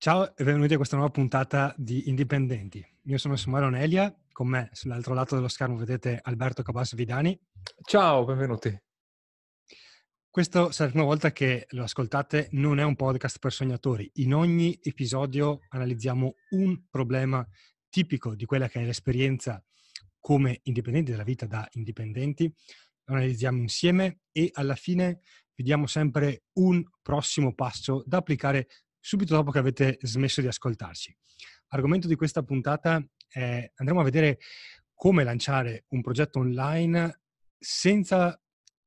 Ciao e benvenuti a questa nuova puntata di Indipendenti. Io sono Samuele Onelia, con me sull'altro lato dello schermo vedete Alberto Cabas Vidani. Ciao, benvenuti. Questa sarà la prima volta che lo ascoltate, non è un podcast per sognatori. In ogni episodio analizziamo un problema tipico di quella che è l'esperienza come indipendenti della vita da indipendenti, lo analizziamo insieme e alla fine vi diamo sempre un prossimo passo da applicare subito dopo che avete smesso di ascoltarci. Argomento di questa puntata è andremo a vedere come lanciare un progetto online senza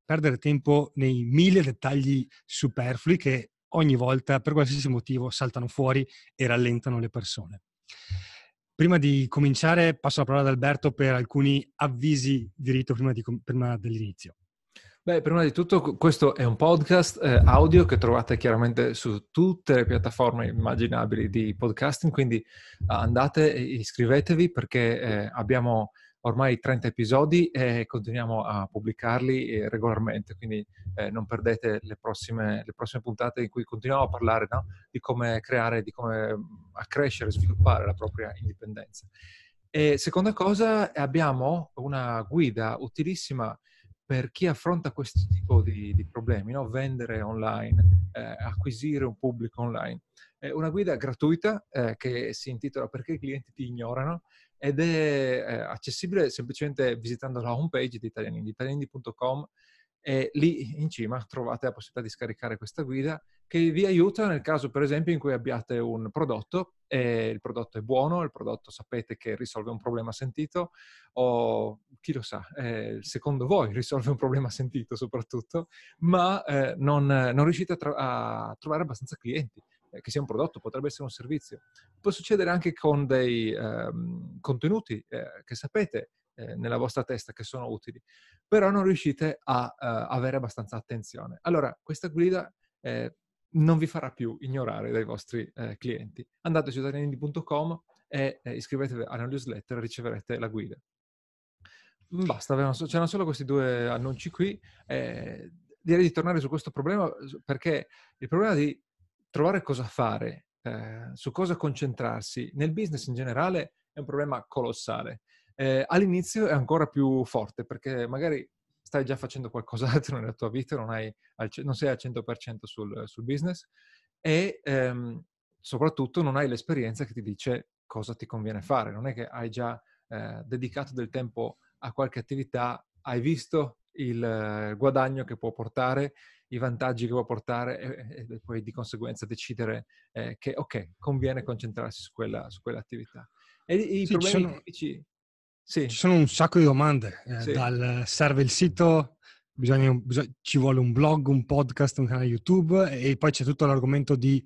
perdere tempo nei mille dettagli superflui che ogni volta per qualsiasi motivo saltano fuori e rallentano le persone. Prima di cominciare passo la parola ad Alberto per alcuni avvisi di rito prima, di, prima dell'inizio. Beh, prima di tutto questo è un podcast eh, audio che trovate chiaramente su tutte le piattaforme immaginabili di podcasting, quindi eh, andate e iscrivetevi perché eh, abbiamo ormai 30 episodi e continuiamo a pubblicarli eh, regolarmente, quindi eh, non perdete le prossime, le prossime, puntate in cui continuiamo a parlare no? di come creare, di come mm, accrescere, sviluppare la propria indipendenza. E seconda cosa, abbiamo una guida utilissima per chi affronta questo tipo di, di problemi, no? vendere online, eh, acquisire un pubblico online. È una guida gratuita eh, che si intitola Perché i clienti ti ignorano ed è eh, accessibile semplicemente visitando la homepage di Italianindi, italianindi.com e lì in cima trovate la possibilità di scaricare questa guida che vi aiuta nel caso, per esempio, in cui abbiate un prodotto e il prodotto è buono, il prodotto sapete che risolve un problema sentito o chi lo sa, eh, secondo voi risolve un problema sentito soprattutto, ma eh, non, non, riuscite a, tra- a, trovare abbastanza clienti, eh, che sia un prodotto, potrebbe essere un servizio. Può succedere anche con dei ehm, contenuti eh, che sapete eh, nella vostra testa che sono utili, però non riuscite a uh, avere abbastanza attenzione. Allora, questa guida eh, non vi farà più ignorare dai vostri eh, clienti. Andate su italianindi.com e eh, iscrivetevi alla newsletter e riceverete la guida. Basta, c'erano solo questi due annunci qui. Eh, direi di tornare su questo problema perché il problema di trovare cosa fare, eh, su cosa concentrarsi nel business in generale è un problema colossale eh, all'inizio è ancora più forte perché magari stai già facendo qualcos'altro nella tua vita, non, hai, non sei al 100% sul, sul business e ehm, soprattutto non hai l'esperienza che ti dice cosa ti conviene fare. Non è che hai già eh, dedicato del tempo a qualche attività, hai visto il eh, guadagno che può portare, i vantaggi che può portare e, e poi di conseguenza decidere eh, che ok, conviene concentrarsi su, quella, su quell'attività. E i sì, problemi sono... tipici sì. Ci sono un sacco di domande, eh, sì. dal serve il sito, bisogna, bisogna, ci vuole un blog, un podcast, un canale YouTube e poi c'è tutto l'argomento di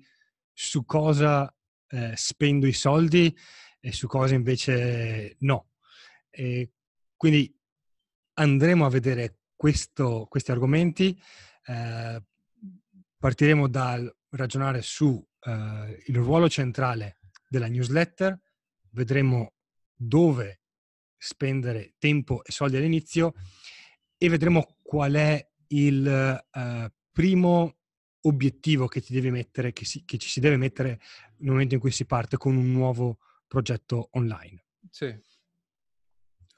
su cosa eh, spendo i soldi e su cosa invece no. E quindi andremo a vedere questo, questi argomenti, eh, partiremo dal ragionare su eh, ruolo centrale della newsletter, vedremo dove spendere tempo e soldi all'inizio e vedremo qual è il uh, primo obiettivo che mettere, che, si, che, ci si deve mettere nel momento in cui si parte con un nuovo progetto online. Sì.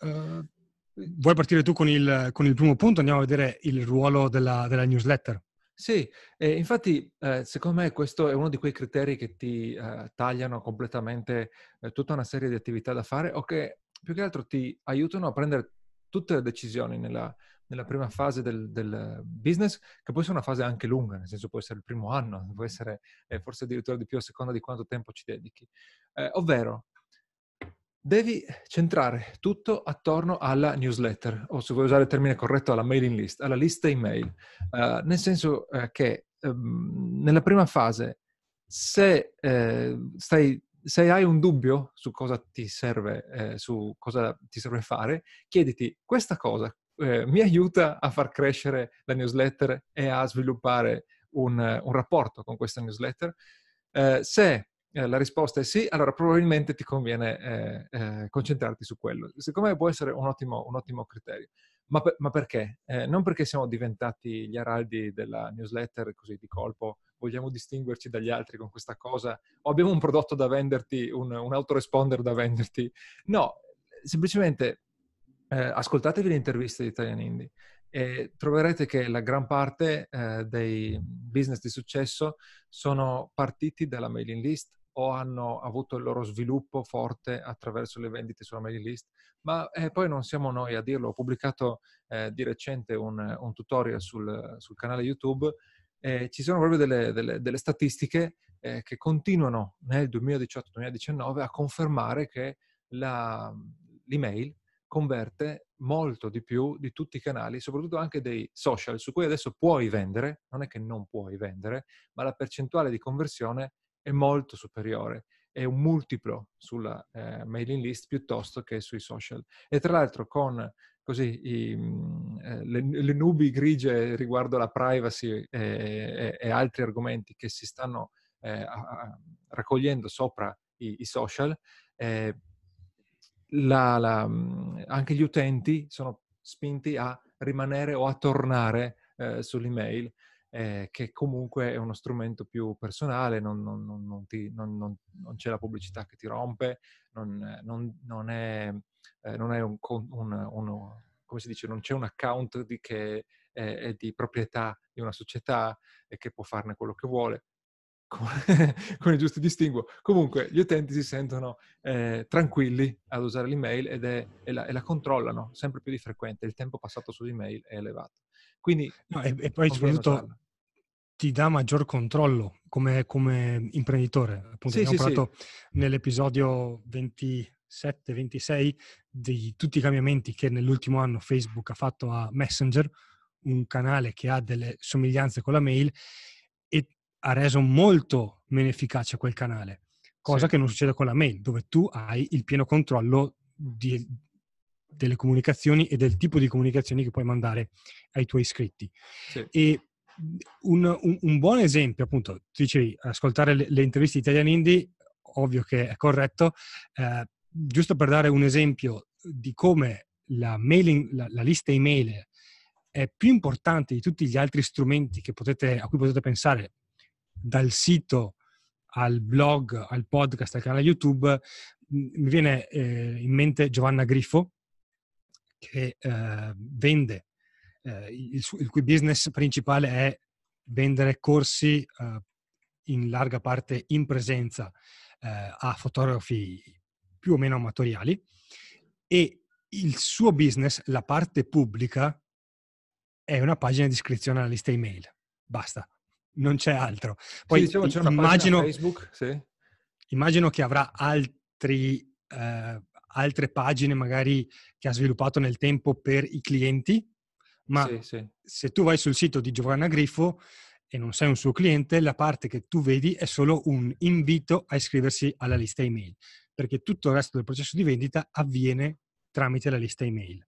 Uh, vuoi partire tu con il, con il, primo punto? Andiamo a vedere il ruolo della, della newsletter. Sì, eh, infatti eh, secondo me questo è uno di quei criteri che ti eh, tagliano completamente eh, tutta una serie di attività da fare o che più che altro ti aiutano a prendere tutte le decisioni nella, nella prima fase del, del, business, che può essere una fase anche lunga, nel senso può essere il primo anno, può essere eh, forse addirittura di più a seconda di quanto tempo ci dedichi. Ovvero, devi centrare tutto attorno alla newsletter, o se vuoi usare il termine corretto, alla mailing list, alla lista email, uh, nel senso uh, che um, nella prima fase, se uh, stai se hai un dubbio su cosa ti serve, eh, su cosa ti serve fare, chiediti questa cosa eh, mi aiuta a far crescere la newsletter e a sviluppare un, un rapporto con questa newsletter. Eh, se eh, la risposta è sì, allora probabilmente ti conviene eh, eh, concentrarti su quello. Secondo me può essere un ottimo, un ottimo criterio. Ma, per, ma perché? non perché siamo diventati gli araldi della newsletter così di colpo vogliamo distinguerci dagli altri con questa cosa, o abbiamo un prodotto da venderti, un, un autoresponder da venderti. No, semplicemente eh, ascoltatevi le interviste di Italian Indie e troverete che la gran parte eh, dei business di successo sono partiti dalla mailing list o hanno avuto il loro sviluppo forte attraverso le vendite sulla mailing list, ma eh, poi non siamo noi a dirlo. Ho pubblicato eh, di recente un, un tutorial sul, sul, canale YouTube e ci sono proprio delle, delle, delle statistiche eh, che continuano nel 2018-2019 a confermare che la, l'email converte molto di più di tutti i canali, soprattutto anche dei social, su cui adesso puoi vendere, non è che non puoi vendere, ma la percentuale di conversione è molto superiore, è un multiplo sulla eh, mailing list piuttosto che sui social. E tra l'altro con così i, mm, eh, le, le, nubi grigie riguardo la privacy e, e, e altri argomenti che si stanno eh, a, raccogliendo sopra i, i social, eh, la, la, mm, anche gli utenti sono spinti a rimanere o a tornare eh, sull'email eh, che comunque è uno strumento più personale, non, non, non, ti, non, c'è la pubblicità che ti rompe, non, è, eh, è un, un, uno, come si dice, non c'è un account di che è, di proprietà di una società e che può farne quello che vuole. con il giusto distinguo. Comunque gli utenti si sentono eh, tranquilli ad usare l'email ed è, e, la, e, la, controllano sempre più di frequente. Il tempo passato sull'email è elevato. Quindi, no, e, e, poi soprattutto usarla. ti dà maggior controllo come, come imprenditore. Appunto, sì, abbiamo sì, parlato sì. nell'episodio 27-26 di tutti i cambiamenti che nell'ultimo anno Facebook ha fatto a Messenger, un canale che ha delle somiglianze con la mail ha reso molto meno efficace quel canale, cosa sì. che non succede con la mail, dove tu hai il pieno controllo di, delle comunicazioni e del tipo di comunicazioni che puoi mandare ai tuoi iscritti. Sì. E un, un, un, buon esempio, appunto, tu dicevi, ascoltare le, le interviste di Italian Indie, ovvio che è corretto, eh, giusto per dare un esempio di come la, mailing, la, la lista email è più importante di tutti gli altri strumenti potete, a cui potete pensare dal sito al blog, al podcast, al canale YouTube, mi viene eh, in mente Giovanna Griffo, che eh, vende, eh, il, il, cui business principale è vendere corsi eh, in larga parte in presenza eh, a fotografi più o meno amatoriali e il suo business, la parte pubblica, è una pagina di iscrizione alla lista email. Basta non c'è altro. Poi sì, diciamo, c'è una immagino, Facebook, sì. immagino che avrà altri, eh, altre pagine magari che ha sviluppato nel tempo per i clienti, ma sì, sì. se tu vai sul sito di Giovanna Griffo e non sei un suo cliente, la parte che tu vedi è solo un invito a iscriversi alla lista email, perché tutto il resto del processo di vendita avviene tramite la lista email.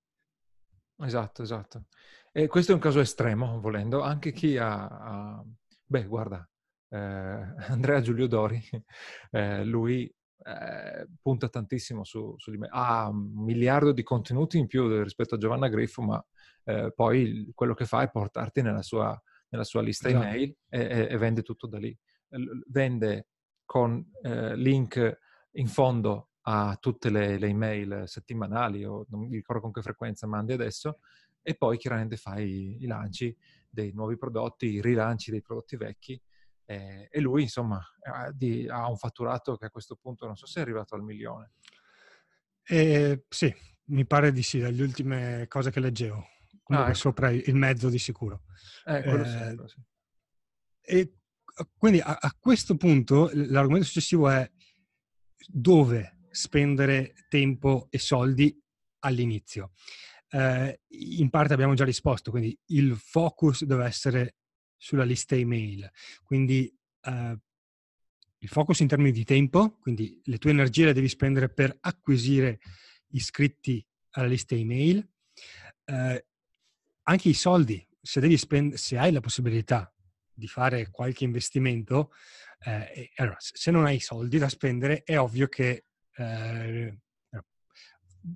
Esatto, esatto. E questo è un caso estremo, volendo. Anche chi ha, ha Beh, guarda, eh, Andrea Giulio Dori, eh, lui eh, punta tantissimo su, su, di me. Ha un miliardo di contenuti in più rispetto a Giovanna Griffo, ma eh, poi quello che fa è portarti nella sua, nella sua lista esatto. email e, e, e, vende tutto da lì. Vende con eh, link in fondo a tutte le, le, email settimanali o non mi ricordo con che frequenza mandi adesso e poi chiaramente fai i lanci dei nuovi prodotti, i rilanci dei prodotti vecchi eh, e lui insomma ha, di, ha, un fatturato che a questo punto non so se è arrivato al milione. Eh, sì, mi pare di sì, dalle ultime cose che leggevo. Ah, ecco. sopra il mezzo di sicuro. Eh, quello sempre, sì. E quindi a, a questo punto l'argomento successivo è dove spendere tempo e soldi all'inizio eh, in parte abbiamo già risposto, quindi il focus deve essere sulla lista email, quindi eh, il focus in termini di tempo, quindi le tue energie le devi spendere per acquisire iscritti alla lista email, eh, anche i soldi, se, devi spend- se hai la possibilità di fare qualche investimento, eh, allora, se non hai soldi da spendere è ovvio che eh,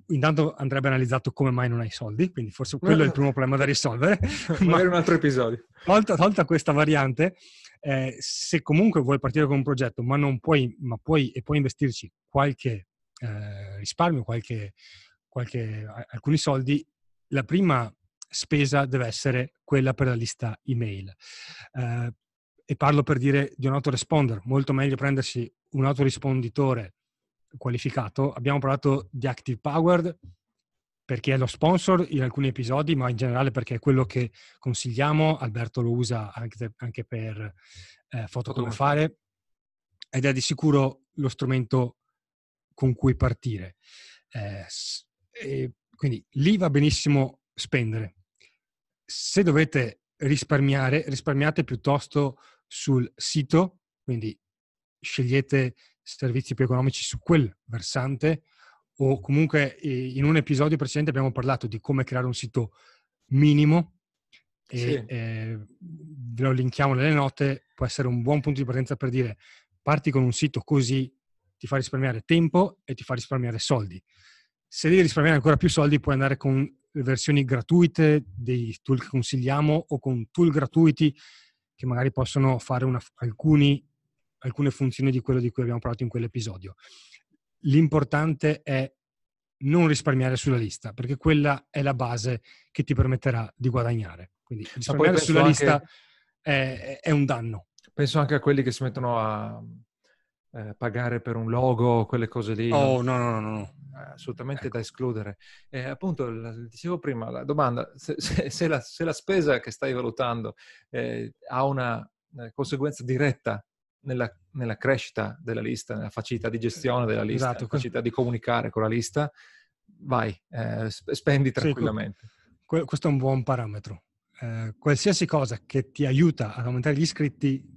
intanto andrebbe analizzato come mai non hai soldi, quindi forse quello è il primo problema da risolvere. Magari un altro episodio. Tolta, tolta questa variante, eh, se comunque vuoi partire con un progetto, ma non puoi, ma puoi e puoi investirci qualche eh, risparmio, qualche, qualche, alcuni soldi, la prima spesa deve essere quella per la lista email. Eh, e parlo per dire di un autoresponder, molto meglio prendersi un autorisponditore qualificato. Abbiamo parlato di Active Powered perché è lo sponsor in alcuni episodi, ma in generale perché è quello che consigliamo. Alberto lo usa anche, anche per eh, fotografare ed è di sicuro lo strumento con cui partire. Eh, quindi lì va benissimo spendere. Se dovete risparmiare, risparmiate piuttosto sul sito, quindi scegliete servizi più economici su quel versante o comunque in un episodio precedente abbiamo parlato di come creare un sito minimo e sì. eh, ve lo linkiamo nelle note, può essere un buon punto di partenza per dire parti con un sito così ti fa risparmiare tempo e ti fa risparmiare soldi. Se devi risparmiare ancora più soldi puoi andare con versioni gratuite dei tool che consigliamo o con tool gratuiti che magari possono fare una, alcuni, alcune funzioni di quello di cui abbiamo parlato in quell'episodio. L'importante è non risparmiare sulla lista, perché quella è la base che ti permetterà di guadagnare. Quindi risparmiare sulla anche, lista è, è, un danno. Penso anche a quelli che si mettono a eh, pagare per un logo, quelle cose lì. Oh, no, no, no, no. Assolutamente ecco. da escludere. E appunto, dicevo prima, la domanda, se, se, se, la, se la, spesa che stai valutando eh, ha una eh, conseguenza diretta nella, nella, crescita della lista, nella facilità di gestione della lista, esatto. nella facilità di comunicare con la lista, vai, eh, spendi tranquillamente. Sì, questo è un buon parametro. Eh, qualsiasi cosa che ti aiuta ad aumentare gli iscritti,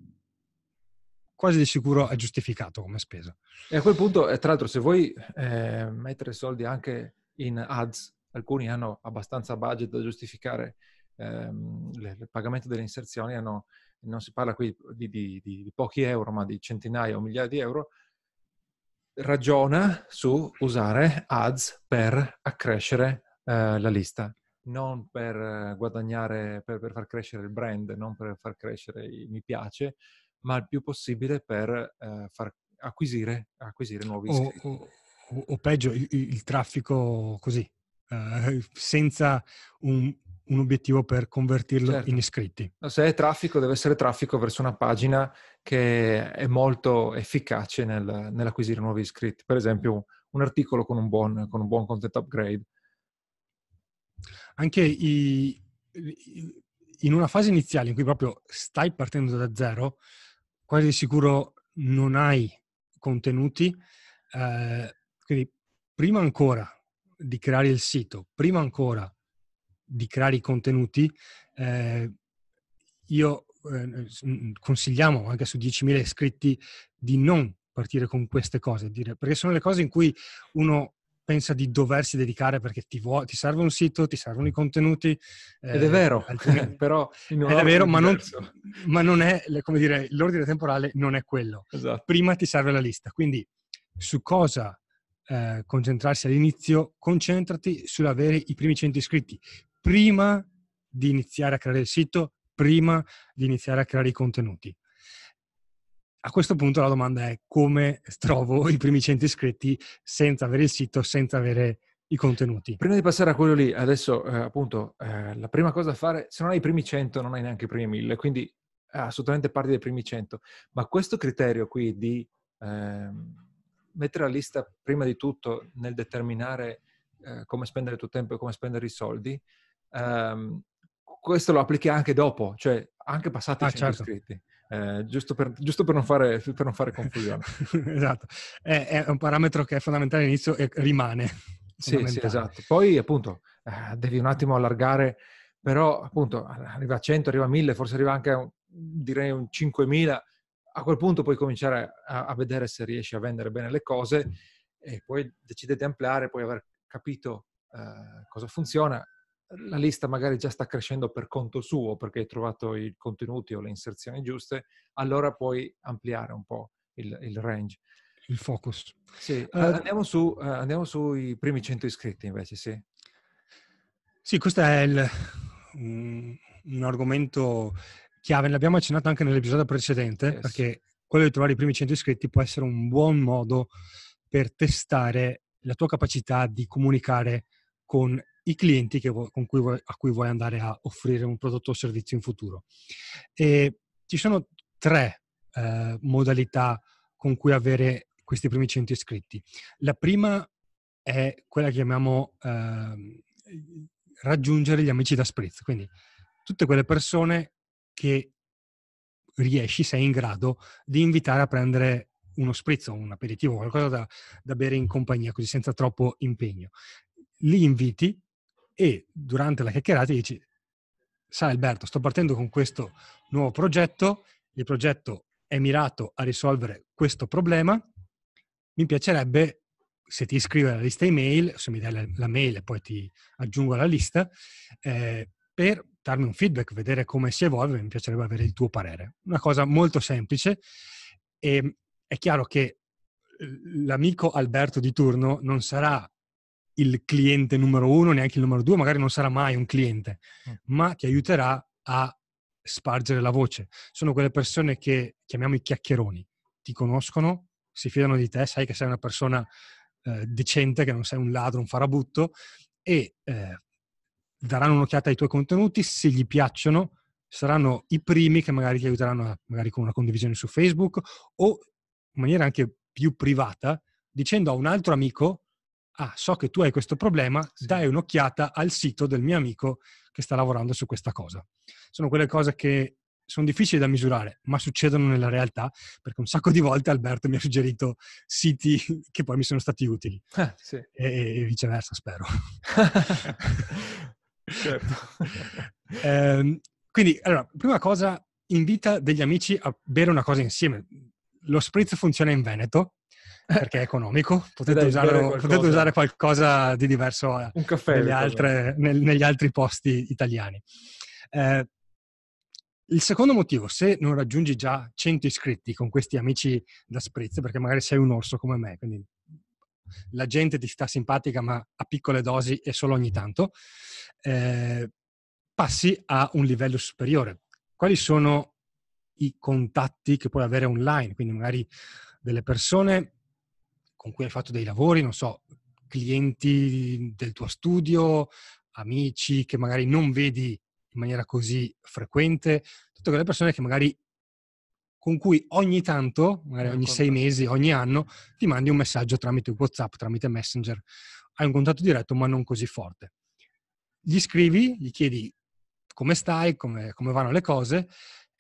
quasi di sicuro è giustificato come spesa. E a quel punto, eh, tra l'altro, se vuoi eh, mettere soldi anche in ads, alcuni hanno abbastanza budget da giustificare ehm, il pagamento delle inserzioni, hanno non si parla qui di, di, di, pochi euro, ma di centinaia o migliaia di euro, ragiona su usare ads per accrescere eh, la lista, non per guadagnare, per, per, far crescere il brand, non per far crescere i mi piace, ma il più possibile per eh, far acquisire, acquisire nuovi iscritti. O, o, o peggio, il, il, traffico così, eh, senza un, un obiettivo per convertirlo certo. in iscritti. Se è traffico, deve essere traffico verso una pagina che è molto efficace nel, nell'acquisire nuovi iscritti. Per esempio, un articolo con un buon, con un buon content upgrade. Anche i, in una fase iniziale in cui proprio stai partendo da zero, quasi di sicuro non hai contenuti, eh, quindi prima ancora di creare il sito, prima ancora di creare i contenuti, eh, io eh, consigliamo anche su 10.000 iscritti di non partire con queste cose, dire, perché sono le cose in cui uno pensa di doversi dedicare perché ti, vuoi, ti serve un sito, ti servono i contenuti. Eh, Ed è vero, altrimenti, però ed è vero, ma non, ma non, è, come dire, l'ordine temporale non è quello. Esatto. Prima ti serve la lista, quindi su cosa eh, concentrarsi all'inizio, concentrati sull'avere i primi 100 iscritti prima di iniziare a creare il sito, prima di iniziare a creare i contenuti. A questo punto la domanda è come trovo i primi 100 iscritti senza avere il sito, senza avere i contenuti. Prima di passare a quello lì, adesso eh, appunto eh, la prima cosa da fare, se non hai i primi 100 non hai neanche i primi 1000, quindi eh, assolutamente parti dai primi 100, ma questo criterio qui di ehm, mettere la lista prima di tutto nel determinare eh, come spendere il tuo tempo e come spendere i soldi, Um, questo lo applichi anche dopo, cioè anche passati ah, 100 certo. iscritti. Eh, giusto, per, giusto per, non fare, per, non fare, confusione. esatto, è, è, un parametro che è fondamentale all'inizio e rimane. Sì, sì, esatto. Poi appunto eh, devi un attimo allargare, però appunto arriva a 100, arriva a 1000, forse arriva anche a un, direi un 5000. A quel punto puoi cominciare a, a vedere se riesci a vendere bene le cose e poi decidete di ampliare, puoi aver capito eh, cosa funziona la lista magari già sta crescendo per conto suo perché hai trovato i contenuti o le inserzioni giuste, allora puoi ampliare un po' il, il range. Il focus. Sì, uh, andiamo, su, uh, andiamo sui primi 100 iscritti invece, sì. Sì, questo è il, un, un argomento chiave, l'abbiamo accennato anche nell'episodio precedente, yes. perché quello di trovare i primi 100 iscritti può essere un buon modo per testare la tua capacità di comunicare con i clienti vuoi, cui vuoi, a cui vuoi andare a offrire un prodotto o servizio in futuro. E ci sono tre eh, modalità con cui avere questi primi 100 iscritti. La prima è quella che chiamiamo eh, raggiungere gli amici da spritz, quindi tutte quelle persone che riesci, sei in grado di invitare a prendere uno spritz o un aperitivo, qualcosa da, da bere in compagnia, così senza troppo impegno. Li inviti e durante la chiacchierata dici, sai Alberto, sto partendo con questo nuovo progetto, il progetto è mirato a risolvere questo problema, mi piacerebbe se ti iscrivi alla lista email, se mi dai la, la mail e poi ti aggiungo alla lista, eh, per darmi un feedback, vedere come si evolve, mi piacerebbe avere il tuo parere. Una cosa molto semplice e è chiaro che l'amico Alberto di turno non sarà il cliente numero uno, neanche il numero due, magari non sarà mai un cliente, mm. ma ti aiuterà a spargere la voce. Sono quelle persone che chiamiamo i chiacchieroni, ti conoscono, si fidano di te, sai che sei una persona eh, decente, che non sei un ladro, un farabutto e eh, daranno un'occhiata ai tuoi contenuti, se gli piacciono saranno i primi che magari ti aiuteranno a, magari con una condivisione su Facebook o in maniera anche più privata, dicendo a un altro amico ah, so che tu hai questo problema, sì. dai un'occhiata al sito del mio amico che sta lavorando su questa cosa. Sono quelle cose che sono difficili da misurare, ma succedono nella realtà, perché un sacco di volte Alberto mi ha suggerito siti che poi mi sono stati utili. Eh, sì. e, e, viceversa, spero. eh, quindi, allora, prima cosa, invita degli amici a bere una cosa insieme. Lo spritz funziona in Veneto, perché è economico, potete, usare, potete usare, qualcosa di diverso caffè, altre, nel, negli altri posti italiani. Eh, il secondo motivo, se non raggiungi già 100 iscritti con questi amici da spritz, perché magari sei un orso come me, quindi la gente ti sta simpatica ma a piccole dosi e solo ogni tanto, eh, passi a un livello superiore. Quali sono i contatti che puoi avere online? Quindi magari delle persone con cui hai fatto dei lavori, non so, clienti del tuo studio, amici che magari non vedi in maniera così frequente, tutte quelle persone che magari con cui ogni tanto, magari ogni sei mesi, ogni anno, ti mandi un messaggio tramite WhatsApp, tramite Messenger. Hai un contatto diretto, ma non così forte. Gli scrivi, gli chiedi come stai, come, come vanno le cose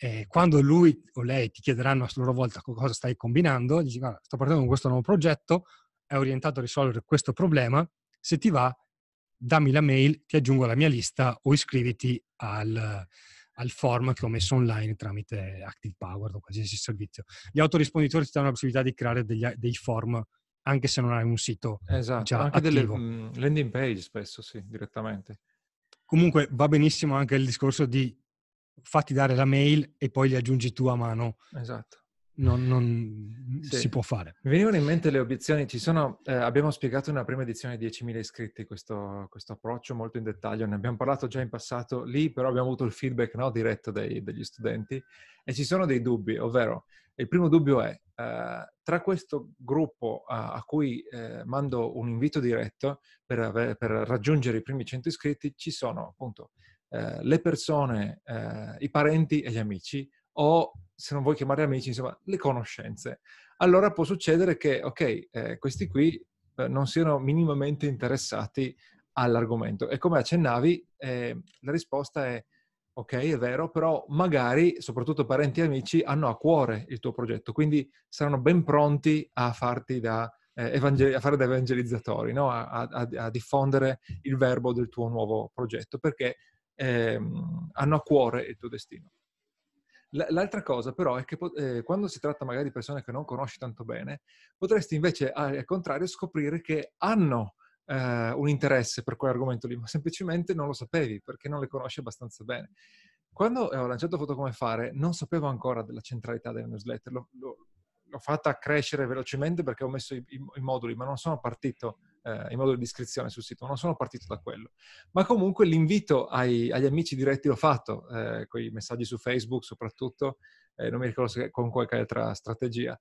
eh, quando lui o lei ti chiederanno a loro volta cosa stai combinando, dici guarda, sto partendo con questo nuovo progetto, è orientato a risolvere questo problema, se ti va dammi la mail, ti aggiungo alla mia lista o iscriviti al, al form che ho messo online tramite Active Power o qualsiasi servizio. Gli autorisponditori ti danno la possibilità di creare degli, dei form anche se non hai un sito esatto, già anche attivo. delle landing page spesso, sì, direttamente. Comunque va benissimo anche il discorso di fatti dare la mail e poi li aggiungi tu a mano. Esatto. Non, non sì. si può fare. Mi venivano in mente le obiezioni. Sono, eh, abbiamo spiegato nella prima edizione di 10.000 iscritti questo, questo, approccio molto in dettaglio. Ne abbiamo parlato già in passato. Lì però abbiamo avuto il feedback no, diretto dei, degli studenti e ci sono dei dubbi, ovvero il primo dubbio è eh, tra questo gruppo a, a cui eh, mando un invito diretto per, per raggiungere i primi 100 iscritti ci sono appunto eh, le persone, eh, i parenti e gli amici o se non vuoi chiamare amici, insomma, le conoscenze. Allora può succedere che, ok, eh, questi qui eh, non siano minimamente interessati all'argomento. E come accennavi, eh, la risposta è, ok, è vero, però magari, soprattutto parenti e amici, hanno a cuore il tuo progetto, quindi saranno ben pronti a farti da evangel- a fare da evangelizzatori, no? a, a, a, diffondere il verbo del tuo nuovo progetto, perché ehm, hanno a cuore il tuo destino. L'altra cosa però è che eh, quando si tratta magari di persone che non conosci tanto bene, potresti invece al contrario scoprire che hanno eh, un interesse per quell'argomento lì, ma semplicemente non lo sapevi perché non le conosci abbastanza bene. Quando ho lanciato Foto Come Fare non sapevo ancora della centralità della newsletter, l'ho, l'ho, fatta crescere velocemente perché ho messo i, i, moduli, ma non sono partito eh, in modo di iscrizione sul sito, non sono partito da quello. Ma comunque l'invito ai, agli amici diretti l'ho fatto, eh, con i messaggi su Facebook soprattutto, eh, non mi ricordo se con qualche altra strategia.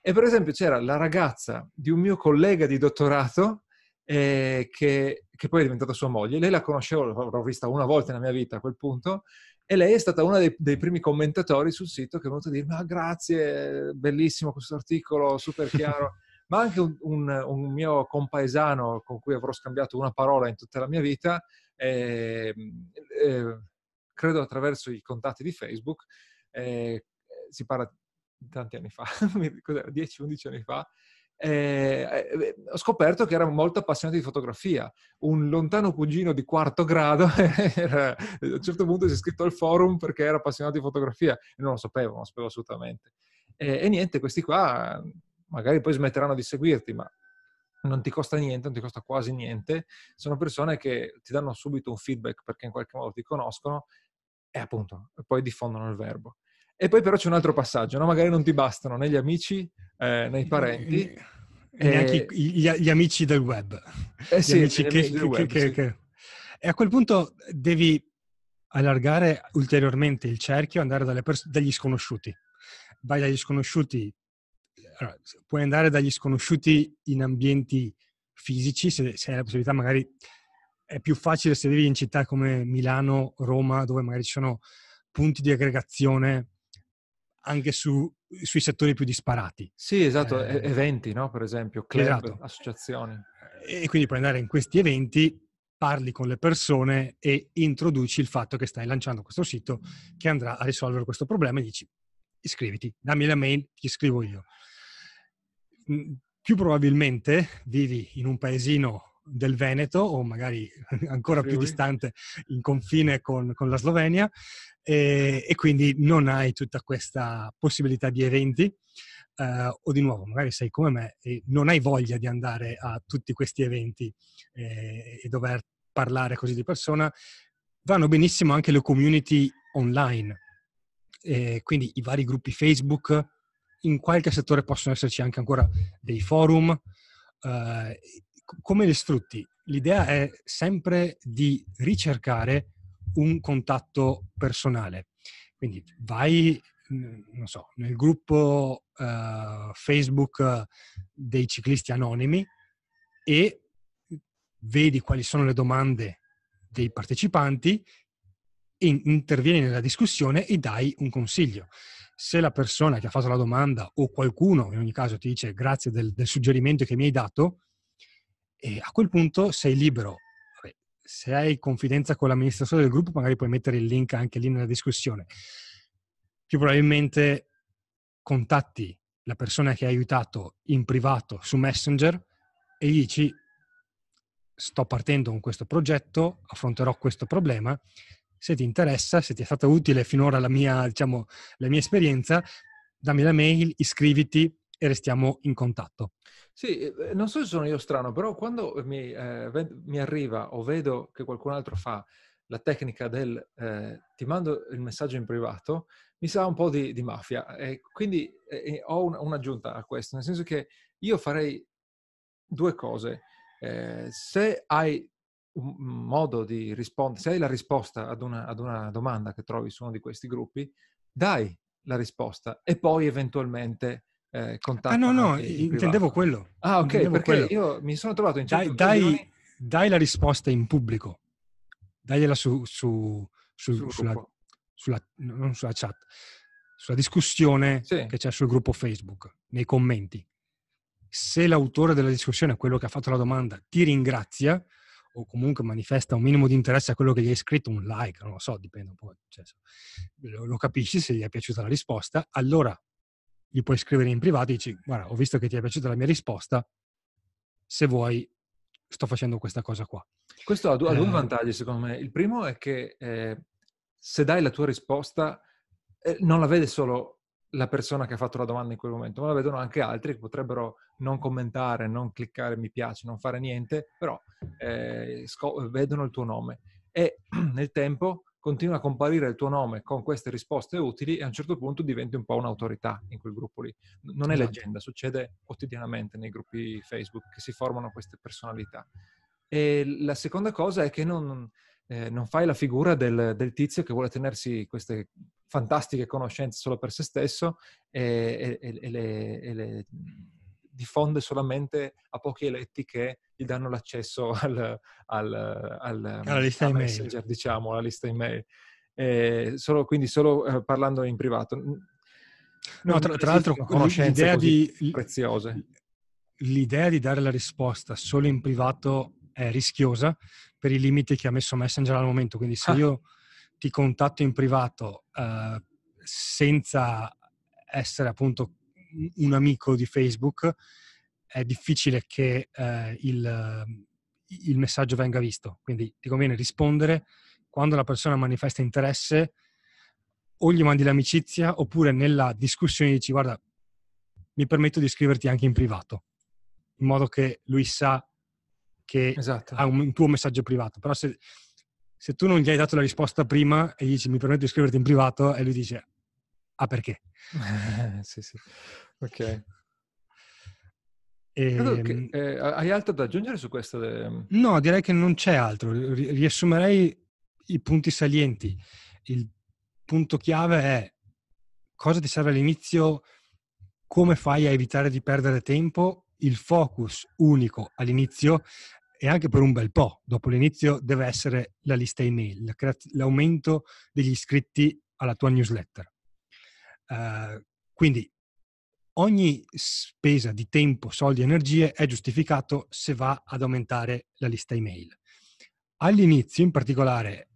E per esempio c'era la ragazza di un mio collega di dottorato eh, che, che, poi è diventata sua moglie. Lei la conoscevo, l'avrò vista una volta nella mia vita a quel punto, e lei è stata una dei, dei primi commentatori sul sito che è venuta a dirmi: Ah, grazie, bellissimo questo articolo, super chiaro. Ma anche un, un, un, mio compaesano con cui avrò scambiato una parola in tutta la mia vita, eh, eh, credo attraverso i contatti di Facebook, eh, si parla di tanti anni fa, 10-11 anni fa, eh, eh, ho scoperto che era molto appassionato di fotografia. Un lontano cugino di quarto grado era, a un certo punto si è iscritto al forum perché era appassionato di fotografia e non lo sapevo, non lo sapevo assolutamente. E, e niente, questi qua magari poi smetteranno di seguirti, ma non ti costa niente, non ti costa quasi niente. Sono persone che ti danno subito un feedback perché in qualche modo ti conoscono e appunto poi diffondono il verbo. E poi però c'è un altro passaggio, no? magari non ti bastano né gli amici eh, né i parenti. E neanche eh, gli, gli, amici del web. Eh sì, amici che, che, web, che, sì. E a quel punto devi allargare ulteriormente il cerchio, andare pers- dagli sconosciuti. Vai dagli sconosciuti, allora, puoi andare dagli sconosciuti in ambienti fisici, se, se hai la possibilità magari è più facile se vivi in città come Milano, Roma, dove magari ci sono punti di aggregazione anche su, sui settori più disparati. Sì, esatto, eh, eventi, no? per esempio, club, esatto. associazioni. E quindi puoi andare in questi eventi, parli con le persone e introduci il fatto che stai lanciando questo sito che andrà a risolvere questo problema e dici iscriviti, dammi la mail, ti scrivo io. Più probabilmente vivi in un paesino del Veneto o magari ancora più distante in confine con, con la Slovenia e, e, quindi non hai tutta questa possibilità di eventi eh, o di nuovo magari sei come me e non hai voglia di andare a tutti questi eventi eh, e dover parlare così di persona. Vanno benissimo anche le community online e quindi i vari gruppi Facebook in qualche settore possono esserci anche ancora dei forum eh, come li sfrutti? L'idea è sempre di ricercare un contatto personale. Quindi vai, non so, nel gruppo uh, Facebook dei ciclisti anonimi e vedi quali sono le domande dei partecipanti, intervieni nella discussione e dai un consiglio. Se la persona che ha fatto la domanda o qualcuno in ogni caso ti dice grazie del, del suggerimento che mi hai dato, a quel punto sei libero. Vabbè, se hai confidenza con l'amministratore del gruppo, magari puoi mettere il link anche lì nella discussione. Più probabilmente contatti la persona che hai aiutato in privato su Messenger e gli dici sto partendo con questo progetto, affronterò questo problema, se ti interessa, se ti è stata utile finora la mia, diciamo, la mia esperienza, dammi la mail, iscriviti e restiamo in contatto. Sì, non so se sono io strano, però quando mi, eh, mi arriva o vedo che qualcun altro fa la tecnica del eh, ti mando il messaggio in privato, mi sa un po' di, di mafia. E quindi eh, ho un, un'aggiunta a questo, nel senso che io farei due cose. Eh, se hai un modo di rispondere, se hai la risposta ad una, ad una domanda che trovi su uno di questi gruppi, dai la risposta e poi eventualmente eh. Ah, no, no, intendevo quello. Ah, ok, intendevo perché quello. io mi sono trovato in dai, dai, dai, la risposta in pubblico, dagliela su, su, su sulla, sulla, non sulla chat, sulla discussione sì. che c'è sul gruppo Facebook, nei commenti. Se l'autore della discussione, quello che ha fatto la domanda, ti ringrazia o comunque manifesta un minimo di interesse a quello che gli hai scritto, un like, non lo so, dipende un po', cioè, lo, lo capisci se gli è piaciuta la risposta, allora gli puoi scrivere in privato e dici guarda ho visto che ti è piaciuta la mia risposta se vuoi sto facendo questa cosa qua. Questo ha due, eh, vantaggi secondo me. Il primo è che eh, se dai la tua risposta eh, non la vede solo la persona che ha fatto la domanda in quel momento, ma la vedono anche altri che potrebbero non commentare, non cliccare mi piace, non fare niente, però eh, sco- vedono il tuo nome e nel tempo continua a comparire il tuo nome con queste risposte utili e a un certo punto diventi un po' un'autorità in quel gruppo lì. Non è esatto. leggenda, succede quotidianamente nei gruppi Facebook che si formano queste personalità. E la seconda cosa è che non, eh, non fai la figura del, del, tizio che vuole tenersi queste fantastiche conoscenze solo per se stesso e, e, e, le, e, le, diffonde solamente a pochi eletti che gli danno l'accesso al, al, al, alla lista al messenger, diciamo, alla lista email. Solo, quindi solo eh, parlando in privato. No, tra, tra l'altro, l'idea di, preziose. L'idea di dare la risposta solo in privato è rischiosa per i limiti che ha messo Messenger al momento. Quindi se ah. io ti contatto in privato uh, senza essere appunto un amico di Facebook, è difficile che uh, il, il, messaggio venga visto. Quindi ti conviene rispondere quando la persona manifesta interesse o gli mandi l'amicizia oppure nella discussione dici guarda mi permetto di scriverti anche in privato in modo che lui sa che esatto. ha un, un, tuo messaggio privato. Però se, se, tu non gli hai dato la risposta prima e gli dici mi permetto di scriverti in privato e lui dice ah perché? sì, sì. Ok. E, che, ehm eh, hai altro da aggiungere su questo? De... No, direi che non c'è altro. Riassumerei i punti salienti. Il punto chiave è cosa ti serve all'inizio, come fai a evitare di perdere tempo, il focus unico all'inizio e anche per un bel po'. Dopo l'inizio deve essere la lista email, l'aumento degli iscritti alla tua newsletter. Uh, quindi ogni spesa di tempo, soldi energie è giustificato se va ad aumentare la lista email. All'inizio, in particolare,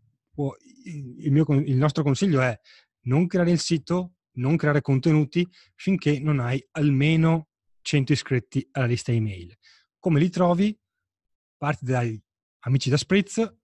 il, mio, il nostro consiglio è non creare il sito, non creare contenuti finché non hai almeno 100 iscritti alla lista email. Come li trovi? Parti dai amici da Spritz,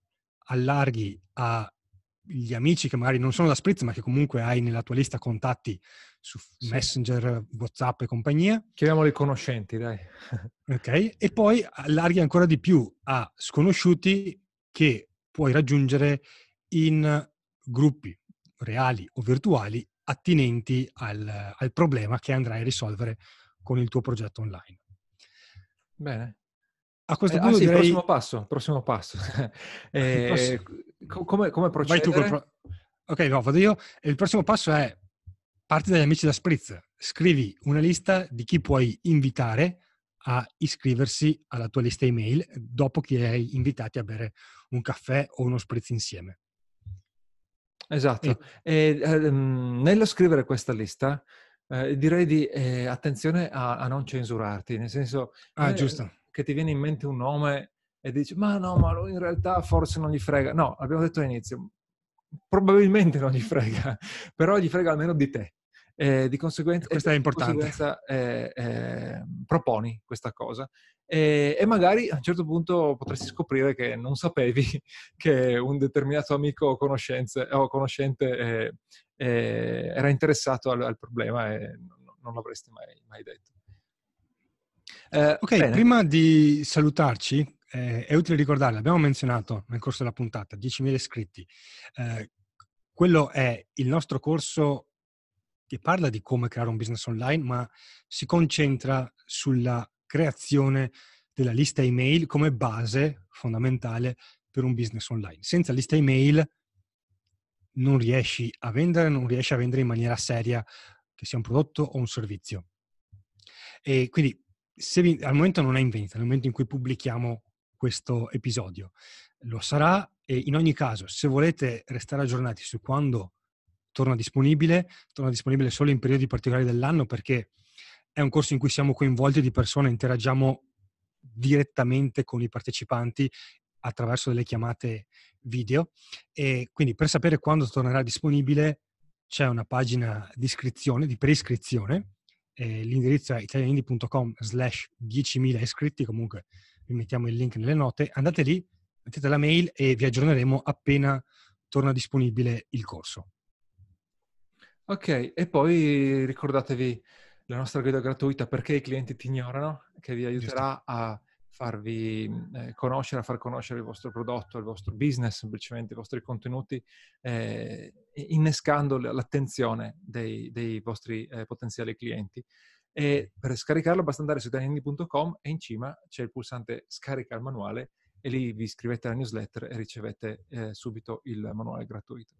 allarghi agli amici che magari non sono da Spritz, ma che comunque hai nella tua lista contatti su sì. Messenger, WhatsApp e compagnia. Chiamiamoli conoscenti, dai. ok, e poi allarghi ancora di più a sconosciuti che puoi raggiungere in gruppi reali o virtuali attinenti al, al problema che andrai a risolvere con il tuo progetto online. Bene, a questo eh, punto ah, sì, direi... il prossimo passo, prossimo passo. eh, prossimo... Come, come procedere? Pro... Ok, no, vado io. Il prossimo passo è parti dagli amici da Spritz, scrivi una lista di chi puoi invitare a iscriversi alla tua lista email dopo che hai invitati a bere un caffè o uno spritz insieme. Esatto. E, e um, nello scrivere questa lista eh, direi di eh, attenzione a, a, non censurarti, nel senso... Ah, eh, giusto che ti viene in mente un nome e dici ma no, ma lui in realtà forse non gli frega. No, l'abbiamo detto all'inizio, probabilmente non gli frega, però gli frega almeno di te. Eh, di conseguenza, questa è importante. Eh, eh, proponi questa cosa e, e, magari a un certo punto potresti scoprire che non sapevi che un determinato amico o, o conoscente eh, eh, era interessato al, al, problema e non, non l'avresti mai, mai detto. Eh, ok, bene. prima di salutarci, eh, è utile ricordare, l'abbiamo menzionato nel corso della puntata, 10.000 iscritti. Eh, quello è il nostro corso che parla di come creare un business online, ma si concentra sulla creazione della lista email come base fondamentale per un business online. Senza lista email non riesci a vendere, non riesci a vendere in maniera seria, che sia un prodotto o un servizio. E quindi vi, al momento non è in vendita, nel momento in cui pubblichiamo questo episodio. Lo sarà e in ogni caso, se volete restare aggiornati su quando torna disponibile, torna disponibile solo in periodi particolari dell'anno perché è un corso in cui siamo coinvolti di persone, interagiamo direttamente con i partecipanti attraverso delle chiamate video e quindi per sapere quando tornerà disponibile c'è una pagina di iscrizione, di preiscrizione eh, l'indirizzo è italianindie.com slash 10.000 iscritti, comunque vi mettiamo il link nelle note, andate lì, mettete la mail e vi aggiorneremo appena torna disponibile il corso. Ok, e poi ricordatevi la nostra guida gratuita perché i clienti ti ignorano, che vi aiuterà Giusto. a farvi eh, conoscere, a far conoscere il vostro prodotto, il vostro business, semplicemente i vostri contenuti, eh, innescando l'attenzione dei, dei vostri eh, potenziali clienti. E per scaricarlo basta andare su italianindi.com e in cima c'è il pulsante scarica il manuale e lì vi iscrivete alla newsletter e ricevete eh, subito il manuale gratuito.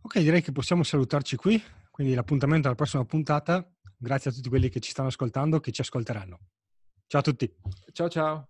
Ok, direi che possiamo salutarci qui, quindi l'appuntamento alla prossima puntata. Grazie a tutti quelli che ci stanno ascoltando, che ci ascolteranno. Ciao a tutti. Ciao ciao.